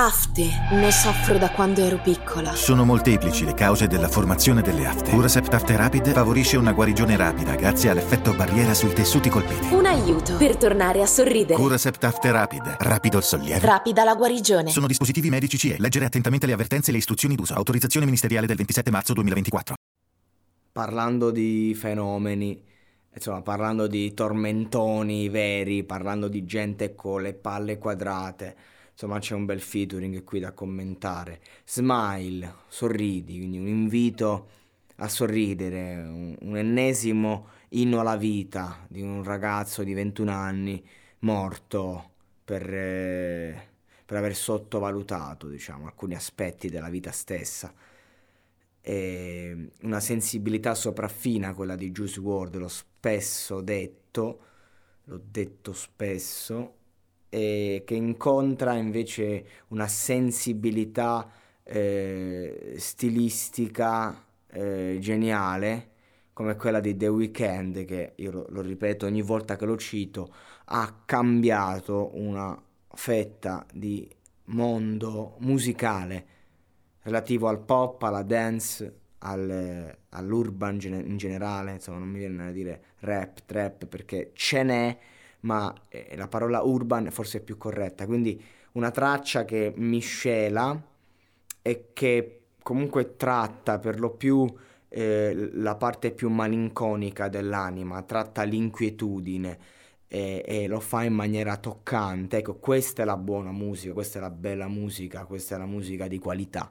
Afte, ne soffro da quando ero piccola. Sono molteplici le cause della formazione delle afte. Curasept Afte Rapid favorisce una guarigione rapida grazie all'effetto barriera sui tessuti colpiti. Un aiuto per tornare a sorridere. Curasept Afte Rapid, rapido il sollievo. Rapida la guarigione. Sono dispositivi medici CE. Leggere attentamente le avvertenze e le istruzioni d'uso. Autorizzazione ministeriale del 27 marzo 2024. parlando di fenomeni, insomma, parlando di tormentoni veri, parlando di gente con le palle quadrate, insomma, c'è un bel featuring qui da commentare. Smile, sorridi, quindi un invito a sorridere, un, un ennesimo inno alla vita di un ragazzo di 21 anni morto per, eh, per aver sottovalutato, diciamo, alcuni aspetti della vita stessa e una sensibilità sopraffina quella di Juice WRLD, l'ho spesso detto, l'ho detto spesso, e che incontra invece una sensibilità eh, stilistica eh, geniale come quella di The Weeknd che io lo, lo ripeto ogni volta che lo cito ha cambiato una fetta di mondo musicale relativo al pop, alla dance, al, all'urban in generale, insomma non mi viene a dire rap, trap perché ce n'è, ma eh, la parola urban forse è più corretta, quindi una traccia che miscela e che comunque tratta per lo più eh, la parte più malinconica dell'anima, tratta l'inquietudine e, e lo fa in maniera toccante. Ecco, questa è la buona musica, questa è la bella musica, questa è la musica di qualità.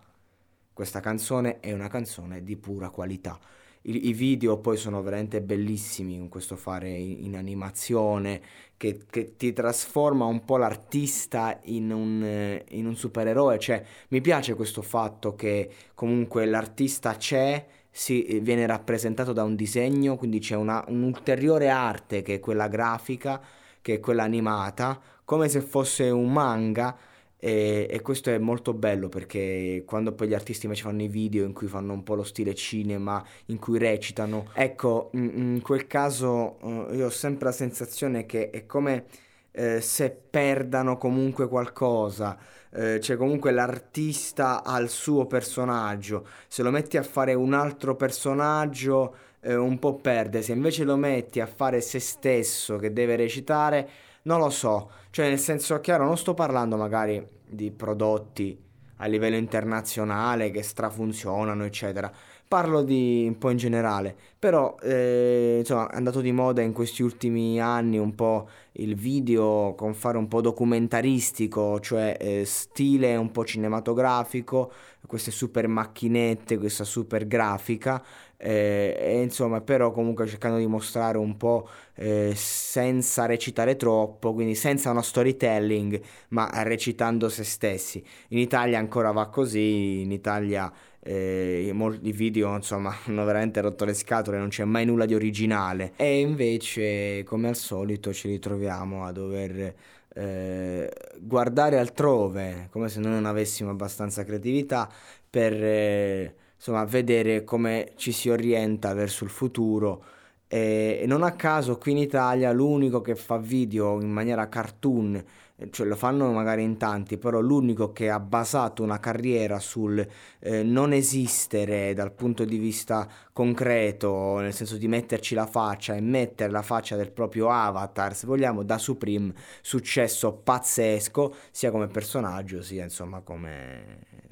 Questa canzone è una canzone di pura qualità. I, i video poi sono veramente bellissimi con questo fare in, in animazione che, che, ti trasforma un po' l'artista in un, eh, in un supereroe. Cioè, mi piace questo fatto che comunque l'artista c'è, si, viene rappresentato da un disegno, quindi c'è una, un'ulteriore arte che è quella grafica, che è quella animata, come se fosse un manga e, e, questo è molto bello perché quando poi gli artisti invece fanno i video in cui fanno un po' lo stile cinema, in cui recitano, ecco, in, quel caso uh, io ho sempre la sensazione che è come eh, se perdano comunque qualcosa, eh, cioè comunque l'artista ha il suo personaggio, se lo metti a fare un altro personaggio eh, un po' perde, se invece lo metti a fare se stesso che deve recitare non lo so, cioè nel senso chiaro, non sto parlando magari di prodotti a livello internazionale che strafunzionano, eccetera. Parlo di un po' in generale, però eh, insomma è andato di moda in questi ultimi anni un po' il video con fare un po' documentaristico, cioè eh, stile un po' cinematografico, queste super macchinette, questa super grafica, eh, e insomma però comunque cercando di mostrare un po' eh, senza recitare troppo, quindi senza uno storytelling, ma recitando se stessi. In Italia ancora va così, in Italia eh, molti video insomma hanno veramente rotto le scatole, non c'è mai nulla di originale e invece come al solito ci ritroviamo a dover eh, guardare altrove, come se noi non avessimo abbastanza creatività per eh, insomma, vedere come ci si orienta verso il futuro. E, non a caso qui in Italia l'unico che fa video in maniera cartoon cioè lo fanno magari in tanti, però l'unico che ha basato una carriera sul eh, non esistere dal punto di vista concreto, nel senso di metterci la faccia e mettere la faccia del proprio avatar, se vogliamo, da Supreme, successo pazzesco, sia come personaggio, sia insomma come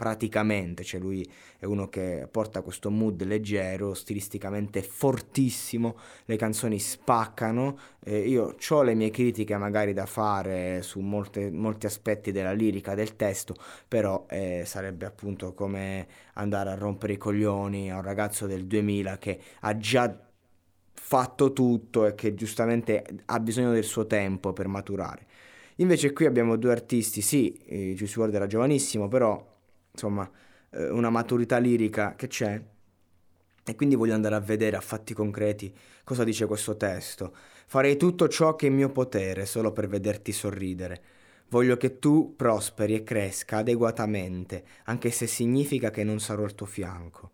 praticamente, cioè lui è uno che porta questo mood leggero, stilisticamente fortissimo, le canzoni spaccano, eh, io ho le mie critiche magari da fare su molte, molti aspetti della lirica, del testo, però eh, sarebbe appunto come andare a rompere i coglioni a un ragazzo del 2000 che ha già fatto tutto e che giustamente ha bisogno del suo tempo per maturare. Invece qui abbiamo due artisti, sì, eh, Juice WRLD era giovanissimo, però insomma, eh, una maturità lirica che c'è. E quindi voglio andare a vedere a fatti concreti cosa dice questo testo. Farei tutto ciò che è in mio potere solo per vederti sorridere. Voglio che tu prosperi e cresca adeguatamente, anche se significa che non sarò al tuo fianco.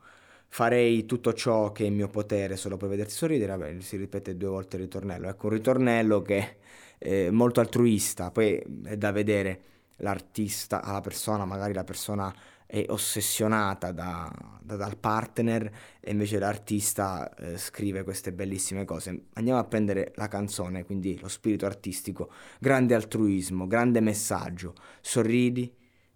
Farei tutto ciò che è in mio potere solo per vederti sorridere. Vabbè, si ripete due volte il ritornello. Ecco, un ritornello che è molto altruista, poi è da vedere l'artista, alla persona, magari la persona è ossessionata da, da, dal partner e invece l'artista eh, scrive queste bellissime cose. Andiamo a prendere la canzone, quindi lo spirito artistico, grande altruismo, grande messaggio, sorridi,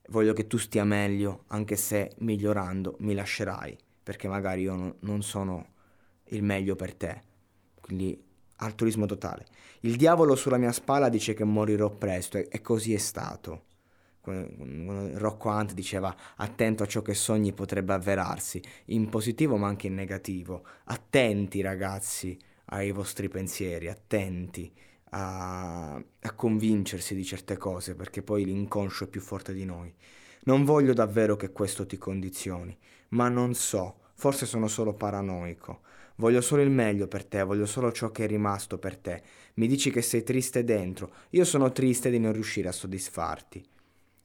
voglio che tu stia meglio, anche se migliorando mi lascerai, perché magari io no, non sono il meglio per te. Quindi altruismo totale. Il diavolo sulla mia spalla dice che morirò presto e, e così è stato Rocco Hunt diceva attento a ciò che sogni potrebbe avverarsi, in positivo ma anche in negativo. Attenti ragazzi ai vostri pensieri, attenti a, a convincersi di certe cose perché poi l'inconscio è più forte di noi. Non voglio davvero che questo ti condizioni, ma non so, forse sono solo paranoico. Voglio solo il meglio per te, voglio solo ciò che è rimasto per te. Mi dici che sei triste dentro, io sono triste di non riuscire a soddisfarti.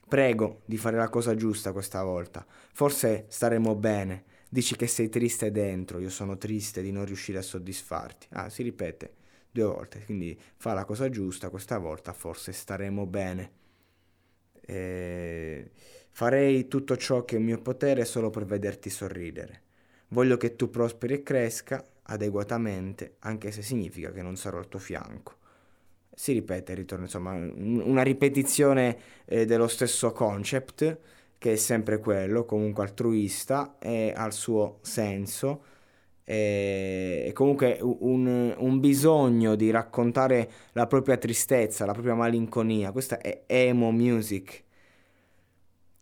Prego di fare la cosa giusta questa volta. Forse staremo bene. Dici che sei triste dentro, io sono triste di non riuscire a soddisfarti. Ah, si ripete due volte, quindi fa la cosa giusta questa volta, forse staremo bene. E... Farei tutto ciò che è in mio potere solo per vederti sorridere. Voglio che tu prosperi e cresca adeguatamente, anche se significa che non sarò al tuo fianco si ripete il ritorno, insomma, una ripetizione eh, dello stesso concept che è sempre quello, comunque altruista e ha il suo senso e, comunque un, un, bisogno di raccontare la propria tristezza, la propria malinconia, questa è emo music.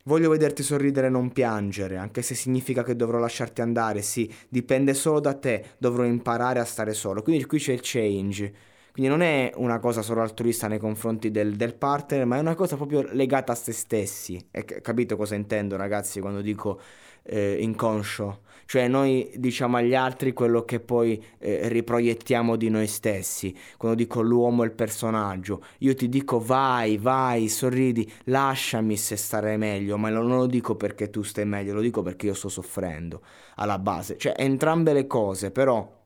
Voglio vederti sorridere e non piangere, anche se significa che dovrò lasciarti andare, sì, dipende solo da te, dovrò imparare a stare solo. Quindi qui c'è il change quindi non è una cosa solo altruista nei confronti del, del partner, ma è una cosa proprio legata a se stessi. E capito cosa intendo, ragazzi, quando dico eh, inconscio? Cioè noi diciamo agli altri quello che poi eh, riproiettiamo di noi stessi. Quando dico l'uomo è il personaggio, io ti dico vai, vai, sorridi, lasciami se stare meglio, ma non lo dico perché tu stai meglio, lo dico perché io sto soffrendo alla base. Cioè entrambe le cose, però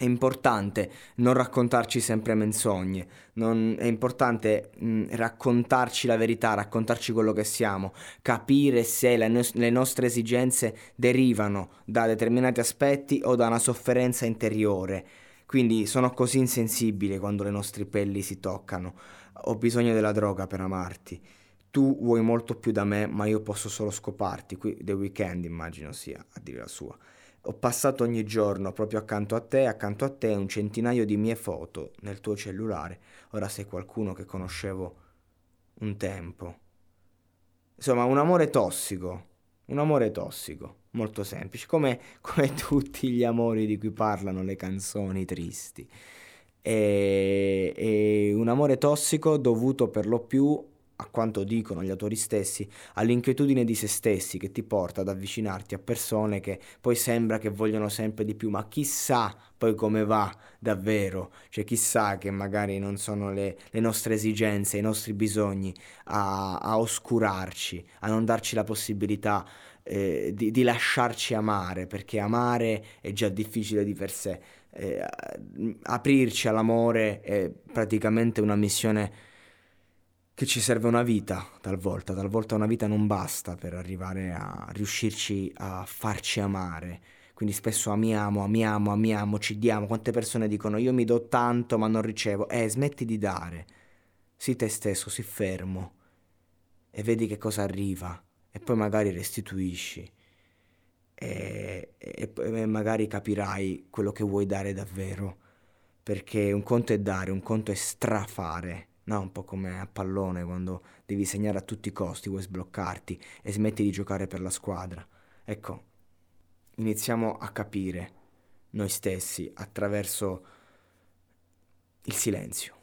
è importante non raccontarci sempre menzogne, non, è importante mh, raccontarci la verità, raccontarci quello che siamo, capire se le, no- le, nostre esigenze derivano da determinati aspetti o da una sofferenza interiore. Quindi sono così insensibile quando le nostre pelli si toccano. Ho bisogno della droga per amarti. Tu vuoi molto più da me, ma io posso solo scoparti. Qui The Weeknd immagino sia a dire la sua. Ho passato ogni giorno proprio accanto a te, accanto a te un centinaio di mie foto nel tuo cellulare. Ora sei qualcuno che conoscevo un tempo. Insomma, un amore tossico, un amore tossico, molto semplice, come, come tutti gli amori di cui parlano le canzoni tristi. E, e un amore tossico dovuto per lo più a quanto dicono gli autori stessi, all'inquietudine di se stessi che ti porta ad avvicinarti a persone che poi sembra che vogliono sempre di più, ma chissà poi come va davvero, cioè chissà che magari non sono le, le nostre esigenze, i nostri bisogni a, a, oscurarci, a non darci la possibilità eh, di, di, lasciarci amare, perché amare è già difficile di per sé. Eh, aprirci all'amore è praticamente una missione che ci serve una vita talvolta, talvolta una vita non basta per arrivare a riuscirci a farci amare. Quindi spesso amiamo, amiamo, amiamo, ci diamo. Quante persone dicono io mi do tanto ma non ricevo. Eh, smetti di dare. Sii te stesso, sii fermo e vedi che cosa arriva e poi magari restituisci e, e, e magari capirai quello che vuoi dare davvero. Perché un conto è dare, un conto è strafare no? Un po' come a pallone quando devi segnare a tutti i costi, vuoi sbloccarti e smetti di giocare per la squadra. Ecco, iniziamo a capire noi stessi attraverso il silenzio.